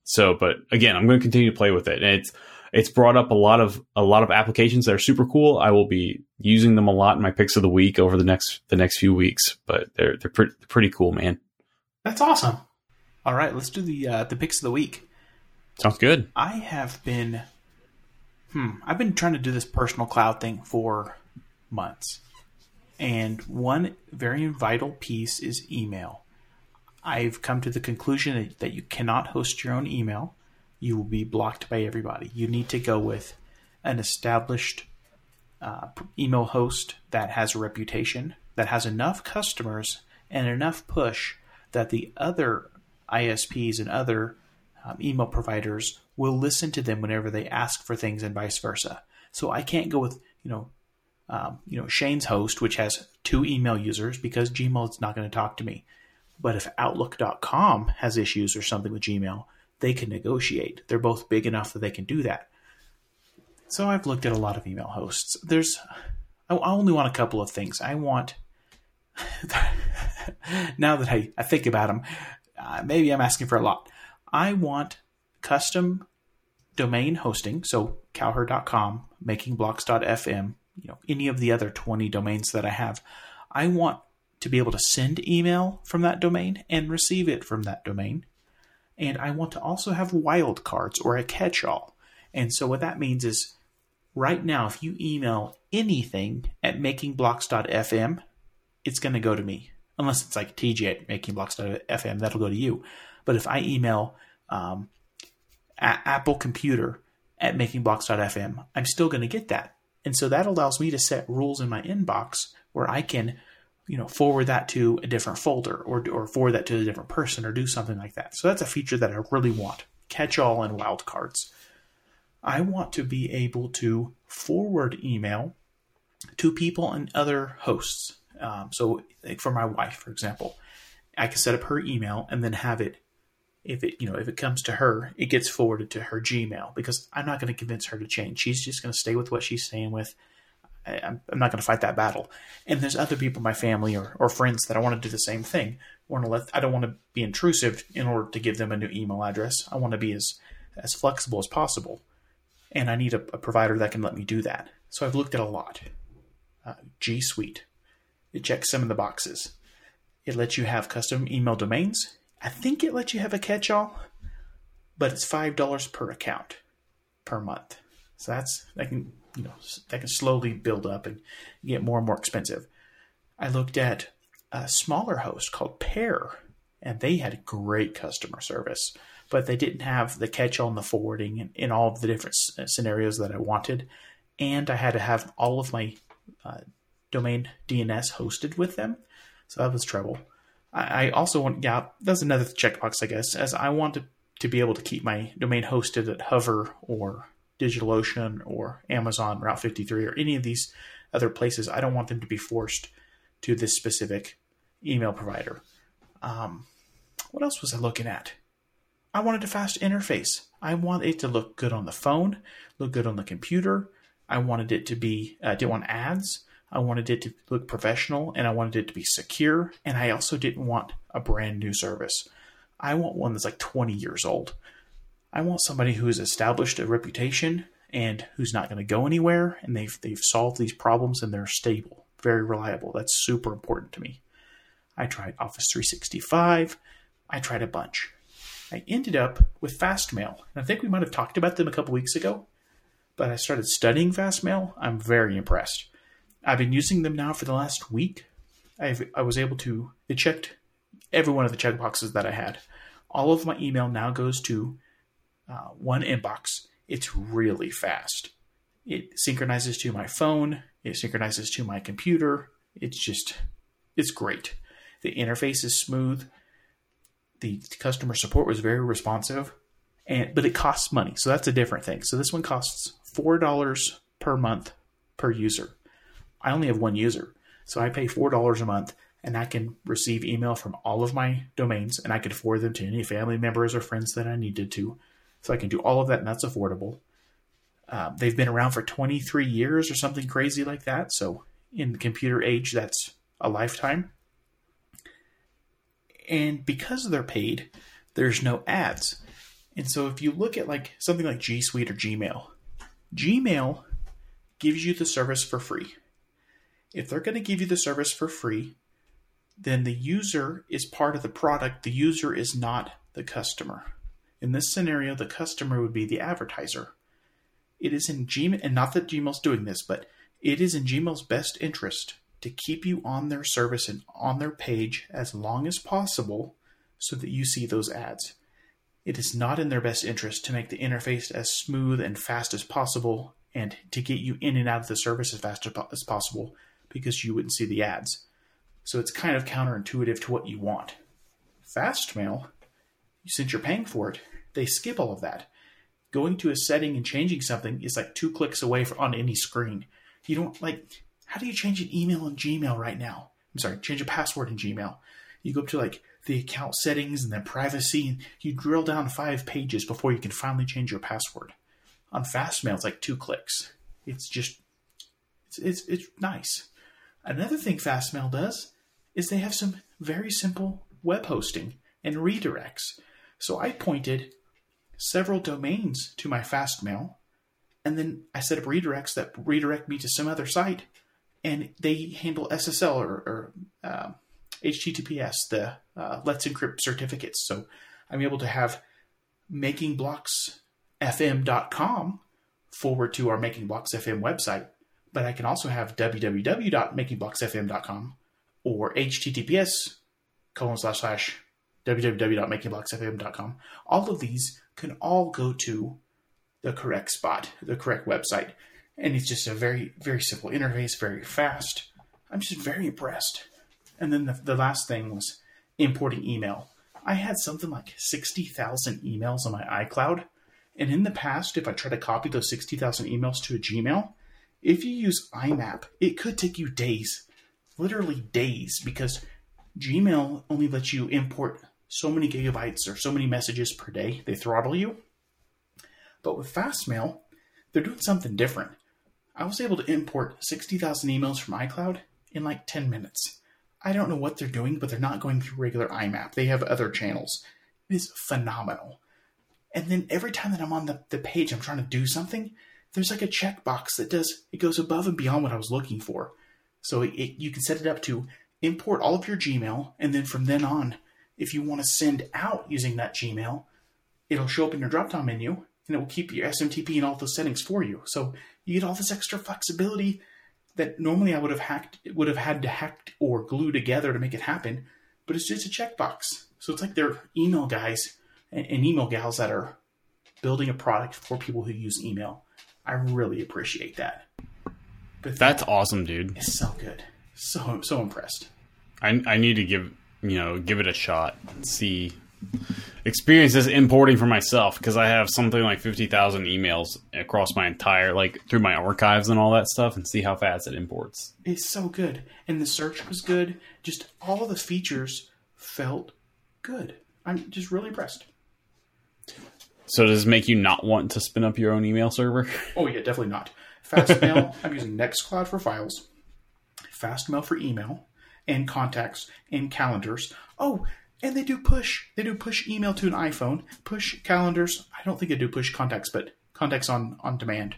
so but again i'm going to continue to play with it and it's it's brought up a lot of a lot of applications that are super cool. I will be using them a lot in my picks of the week over the next the next few weeks, but they're they're pretty pretty cool, man. That's awesome. All right, let's do the uh, the picks of the week. Sounds good. I have been, hmm, I've been trying to do this personal cloud thing for months, and one very vital piece is email. I've come to the conclusion that you cannot host your own email. You will be blocked by everybody. You need to go with an established uh, email host that has a reputation, that has enough customers and enough push that the other ISPs and other um, email providers will listen to them whenever they ask for things and vice versa. So I can't go with, you know, um, you know, Shane's host, which has two email users because Gmail is not going to talk to me. But if Outlook.com has issues or something with Gmail, they can negotiate. They're both big enough that they can do that. So I've looked at a lot of email hosts. There's, I only want a couple of things. I want, (laughs) now that I, I think about them, uh, maybe I'm asking for a lot. I want custom domain hosting, so cowherd.com, makingblocks.fm, you know, any of the other 20 domains that I have. I want to be able to send email from that domain and receive it from that domain. And I want to also have wildcards or a catch all. And so what that means is right now, if you email anything at makingblocks.fm, it's going to go to me unless it's like TJ at makingblocks.fm, that'll go to you. But if I email um, Apple Computer at makingblocks.fm, I'm still going to get that. And so that allows me to set rules in my inbox where I can, you know, forward that to a different folder or, or forward that to a different person or do something like that. So that's a feature that I really want. Catch all and wildcards. I want to be able to forward email to people and other hosts. Um, so, like for my wife, for example, I can set up her email and then have it. If it you know if it comes to her, it gets forwarded to her Gmail because I'm not going to convince her to change. She's just going to stay with what she's staying with. I, I'm, I'm not going to fight that battle. And there's other people, in my family or, or friends, that I want to do the same thing. I want to let I don't want to be intrusive in order to give them a new email address. I want to be as as flexible as possible, and I need a, a provider that can let me do that. So I've looked at a lot. Uh, G Suite, it checks some of the boxes. It lets you have custom email domains. I think it lets you have a catch-all, but it's five dollars per account per month. So that's that can you know that can slowly build up and get more and more expensive. I looked at a smaller host called Pair, and they had great customer service, but they didn't have the catch-all and the forwarding in, in all the different scenarios that I wanted, and I had to have all of my uh, domain DNS hosted with them. So that was trouble. I, I also want, yeah, that's another checkbox, I guess, as I want to, to be able to keep my domain hosted at Hover or DigitalOcean or Amazon Route 53 or any of these other places. I don't want them to be forced to this specific email provider. Um, what else was I looking at? I wanted a fast interface. I want it to look good on the phone, look good on the computer. I wanted it to be, I uh, didn't want ads. I wanted it to look professional and I wanted it to be secure. And I also didn't want a brand new service. I want one that's like 20 years old. I want somebody who's established a reputation and who's not going to go anywhere and they've, they've solved these problems and they're stable, very reliable. That's super important to me. I tried Office 365. I tried a bunch. I ended up with Fastmail. And I think we might have talked about them a couple weeks ago, but I started studying Fastmail. I'm very impressed. I've been using them now for the last week. I've, I was able to, it checked every one of the checkboxes that I had. All of my email now goes to uh, one inbox. It's really fast. It synchronizes to my phone, it synchronizes to my computer. It's just, it's great. The interface is smooth. The customer support was very responsive, and but it costs money, so that's a different thing. So this one costs four dollars per month per user. I only have one user. So I pay $4 a month and I can receive email from all of my domains and I can forward them to any family members or friends that I needed to. So I can do all of that and that's affordable. Um, they've been around for 23 years or something crazy like that. So in the computer age, that's a lifetime. And because they're paid, there's no ads. And so if you look at like something like G Suite or Gmail, Gmail gives you the service for free. If they're going to give you the service for free, then the user is part of the product. The user is not the customer. In this scenario, the customer would be the advertiser. It is in Gmail, and not that Gmail's doing this, but it is in Gmail's best interest to keep you on their service and on their page as long as possible so that you see those ads. It is not in their best interest to make the interface as smooth and fast as possible and to get you in and out of the service as fast as possible because you wouldn't see the ads. So it's kind of counterintuitive to what you want. Fastmail, since you're paying for it, they skip all of that. Going to a setting and changing something is like two clicks away on any screen. You don't like, how do you change an email in Gmail right now? I'm sorry, change a password in Gmail. You go up to like the account settings and then privacy, and you drill down five pages before you can finally change your password. On Fastmail, it's like two clicks. It's just, it's, it's, it's nice. Another thing Fastmail does is they have some very simple web hosting and redirects. So I pointed several domains to my Fastmail, and then I set up redirects that redirect me to some other site, and they handle SSL or, or uh, HTTPS, the uh, Let's Encrypt certificates. So I'm able to have makingblocksfm.com forward to our Making Blocks FM website, but I can also have www.makingblocksfm.com or HTTPS colon slash slash www.makingblocksfm.com. All of these can all go to the correct spot, the correct website. And it's just a very, very simple interface, very fast. I'm just very impressed. And then the, the last thing was importing email. I had something like 60,000 emails on my iCloud. And in the past, if I try to copy those 60,000 emails to a Gmail, if you use IMAP, it could take you days, literally days, because Gmail only lets you import so many gigabytes or so many messages per day. They throttle you. But with Fastmail, they're doing something different. I was able to import 60,000 emails from iCloud in like 10 minutes. I don't know what they're doing, but they're not going through regular IMAP. They have other channels. It is phenomenal. And then every time that I'm on the, the page, I'm trying to do something, there's like a checkbox that does, it goes above and beyond what I was looking for. So it, it, you can set it up to import all of your Gmail, and then from then on, if you want to send out using that Gmail, it'll show up in your drop down menu and it will keep your SMTP and all those settings for you. So you get all this extra flexibility that normally I would have hacked would have had to hack or glue together to make it happen, but it's just a checkbox. So it's like they're email guys and, and email gals that are building a product for people who use email. I really appreciate that. But that's awesome, dude. It's so good. So so impressed. I I need to give you know give it a shot and see experience this importing for myself because I have something like 50,000 emails across my entire, like through my archives and all that stuff and see how fast it imports. It's so good. And the search was good. Just all the features felt good. I'm just really impressed. So does this make you not want to spin up your own email server? (laughs) Oh, yeah, definitely not. Fastmail, I'm using Nextcloud for files, Fastmail for email and contacts and calendars. Oh, and they do push. They do push email to an iPhone, push calendars. I don't think they do push contacts, but contacts on on demand,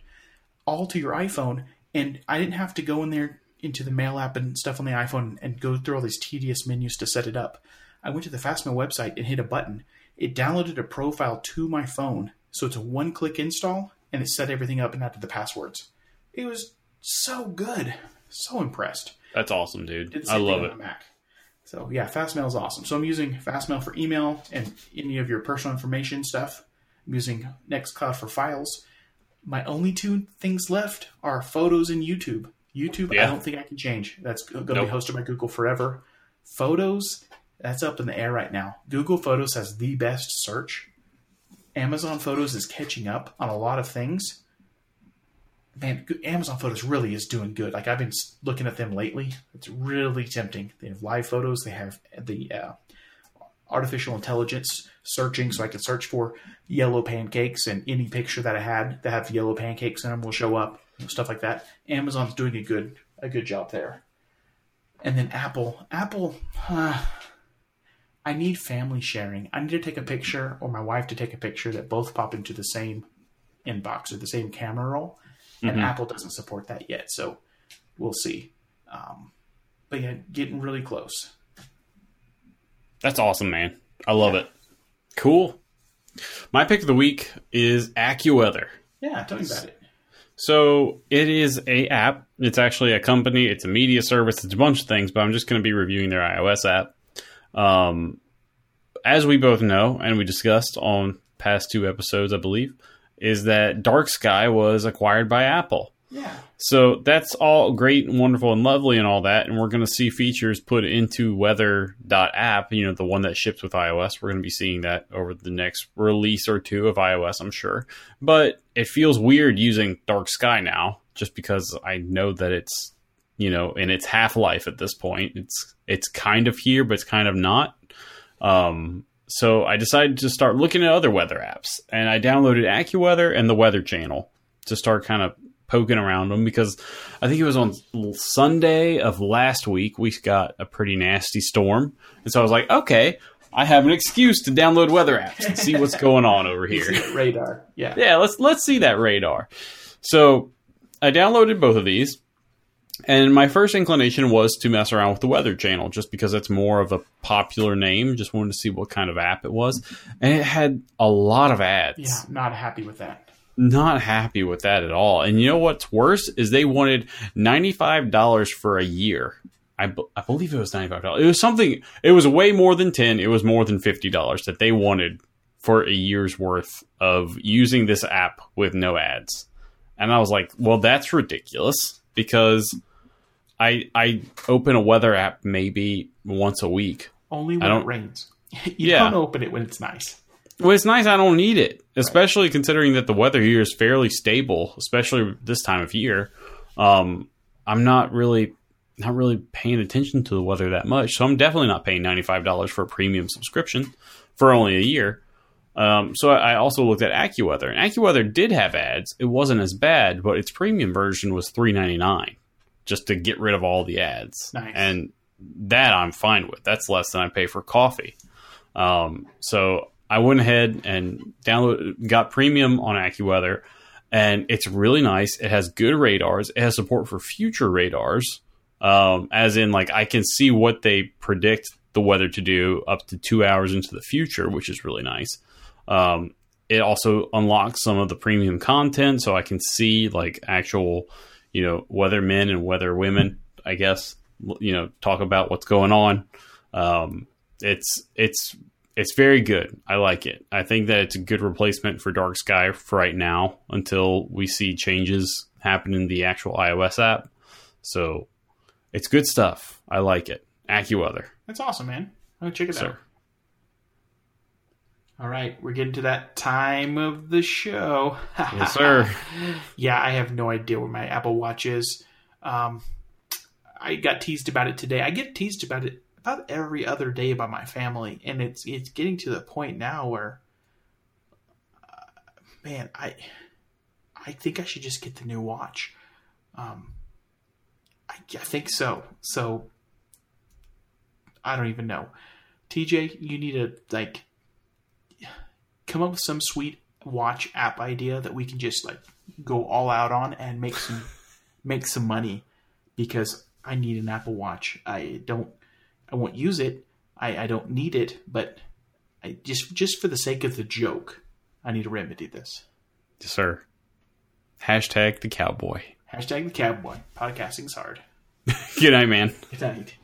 all to your iPhone. And I didn't have to go in there into the mail app and stuff on the iPhone and go through all these tedious menus to set it up. I went to the Fastmail website and hit a button. It downloaded a profile to my phone, so it's a one-click install, and it set everything up and added the passwords. It was so good. So impressed. That's awesome, dude. I love it. Mac. So yeah, Fastmail is awesome. So I'm using Fastmail for email and any of your personal information stuff. I'm using Nextcloud for files. My only two things left are photos and YouTube. YouTube, yeah. I don't think I can change. That's going to nope. be hosted by Google forever. Photos, that's up in the air right now. Google Photos has the best search. Amazon Photos is catching up on a lot of things man, Amazon Photos really is doing good. Like I've been looking at them lately. It's really tempting. They have live photos. They have the uh, artificial intelligence searching, so I can search for yellow pancakes, and any picture that I had that have yellow pancakes in them will show up. Stuff like that. Amazon's doing a good a good job there. And then Apple, Apple. Uh, I need family sharing. I need to take a picture, or my wife to take a picture that both pop into the same inbox or the same camera roll, and Mhm. Apple doesn't support that yet. So we'll see. Um, but yeah, getting really close. That's awesome, man. I love it. Cool. My pick of the week is AccuWeather. Yeah, tell me about it. So it is a app. It's actually a company. It's a media service. It's a bunch of things, but I'm just going to be reviewing their iOS app. Um, as we both know, and we discussed on past two episodes, I believe, is that Dark Sky was acquired by Apple. Yeah, So that's all great and wonderful and lovely and all that. And we're going to see features put into weather.app, you know, the one that ships with iOS. We're going to be seeing that over the next release or two of iOS, I'm sure. But it feels weird using Dark Sky now just because I know that it's, you know, in its half life at this point. It's it's kind of here, but it's kind of not. Um, so I decided to start looking at other weather apps, and I downloaded AccuWeather and the Weather Channel to start kind of poking around them because I think it was on Sunday of last week we got a pretty nasty storm, and so I was like, okay, I have an excuse to download weather apps and see what's going on over (laughs) here. radar. Yeah, Yeah, let's let's see that radar. So I downloaded both of these, and my first inclination was to mess around with the Weather Channel, just because it's more of a popular name. Just wanted to see what kind of app it was, and it had a lot of ads. yeah, not happy with that. Not happy with that at all. And you know what's worse is they wanted ninety five dollars for a year. I, b- I believe it was ninety five dollars. It was something. It was way more than ten. It was more than fifty dollars that they wanted for a year's worth of using this app with no ads. And I was like, well, that's ridiculous because I I open a weather app maybe once a week. Only when it rains. (laughs) you Yeah. don't open it when it's nice. Well, it's nice I don't need it, especially considering that the weather here is fairly stable, especially this time of year. Um, I'm not really not really paying attention to the weather that much, so I'm definitely not paying ninety five dollars for a premium subscription for only a year. Um, so I I also looked at AccuWeather, and AccuWeather did have ads. It wasn't as bad, but its premium version was three ninety nine just to get rid of all the ads. Nice. And that I'm fine with. That's less than I pay for coffee. Um, so I went ahead and download got premium on AccuWeather, and it's really nice. It has good radars. It has support for future radars, um, as in like I can see what they predict the weather to do up to two hours into the future, which is really nice. Um, it also unlocks some of the premium content, so I can see like actual, you know, weather men and weather women. I guess you know talk about what's going on. Um, it's it's it's very good. I like it. I think that it's a good replacement for Dark Sky for right now until we see changes happen in the actual iOS app. So it's good stuff. I like it. AccuWeather, That's awesome, man. I'll check it out. All right, we're getting to that time of the show. (laughs) Yes, sir. yeah, I have no idea where my Apple Watch is. Um, I got teased about it today. I get teased about it about every other day by my family, and it's it's getting to the point now where, uh, man, I I think I should just get the new watch. Um, I, I think so. So I don't even know. TJ, you need to like come up with some sweet watch app idea that we can just like go all out on and make some (laughs) make some money because I need an Apple Watch. I don't I won't use it. I, I don't need it, but I just just for the sake of the joke, I need to remedy this. Yes, sir. Hashtag the cowboy. Hashtag the cowboy. Podcasting's hard. (laughs) Good night, man. Good night.